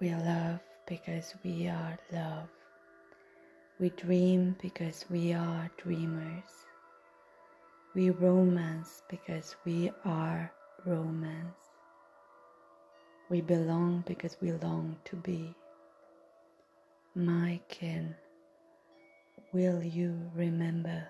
We love because we are love. We dream because we are dreamers. We romance because we are romance. We belong because we long to be. My kin, will you remember?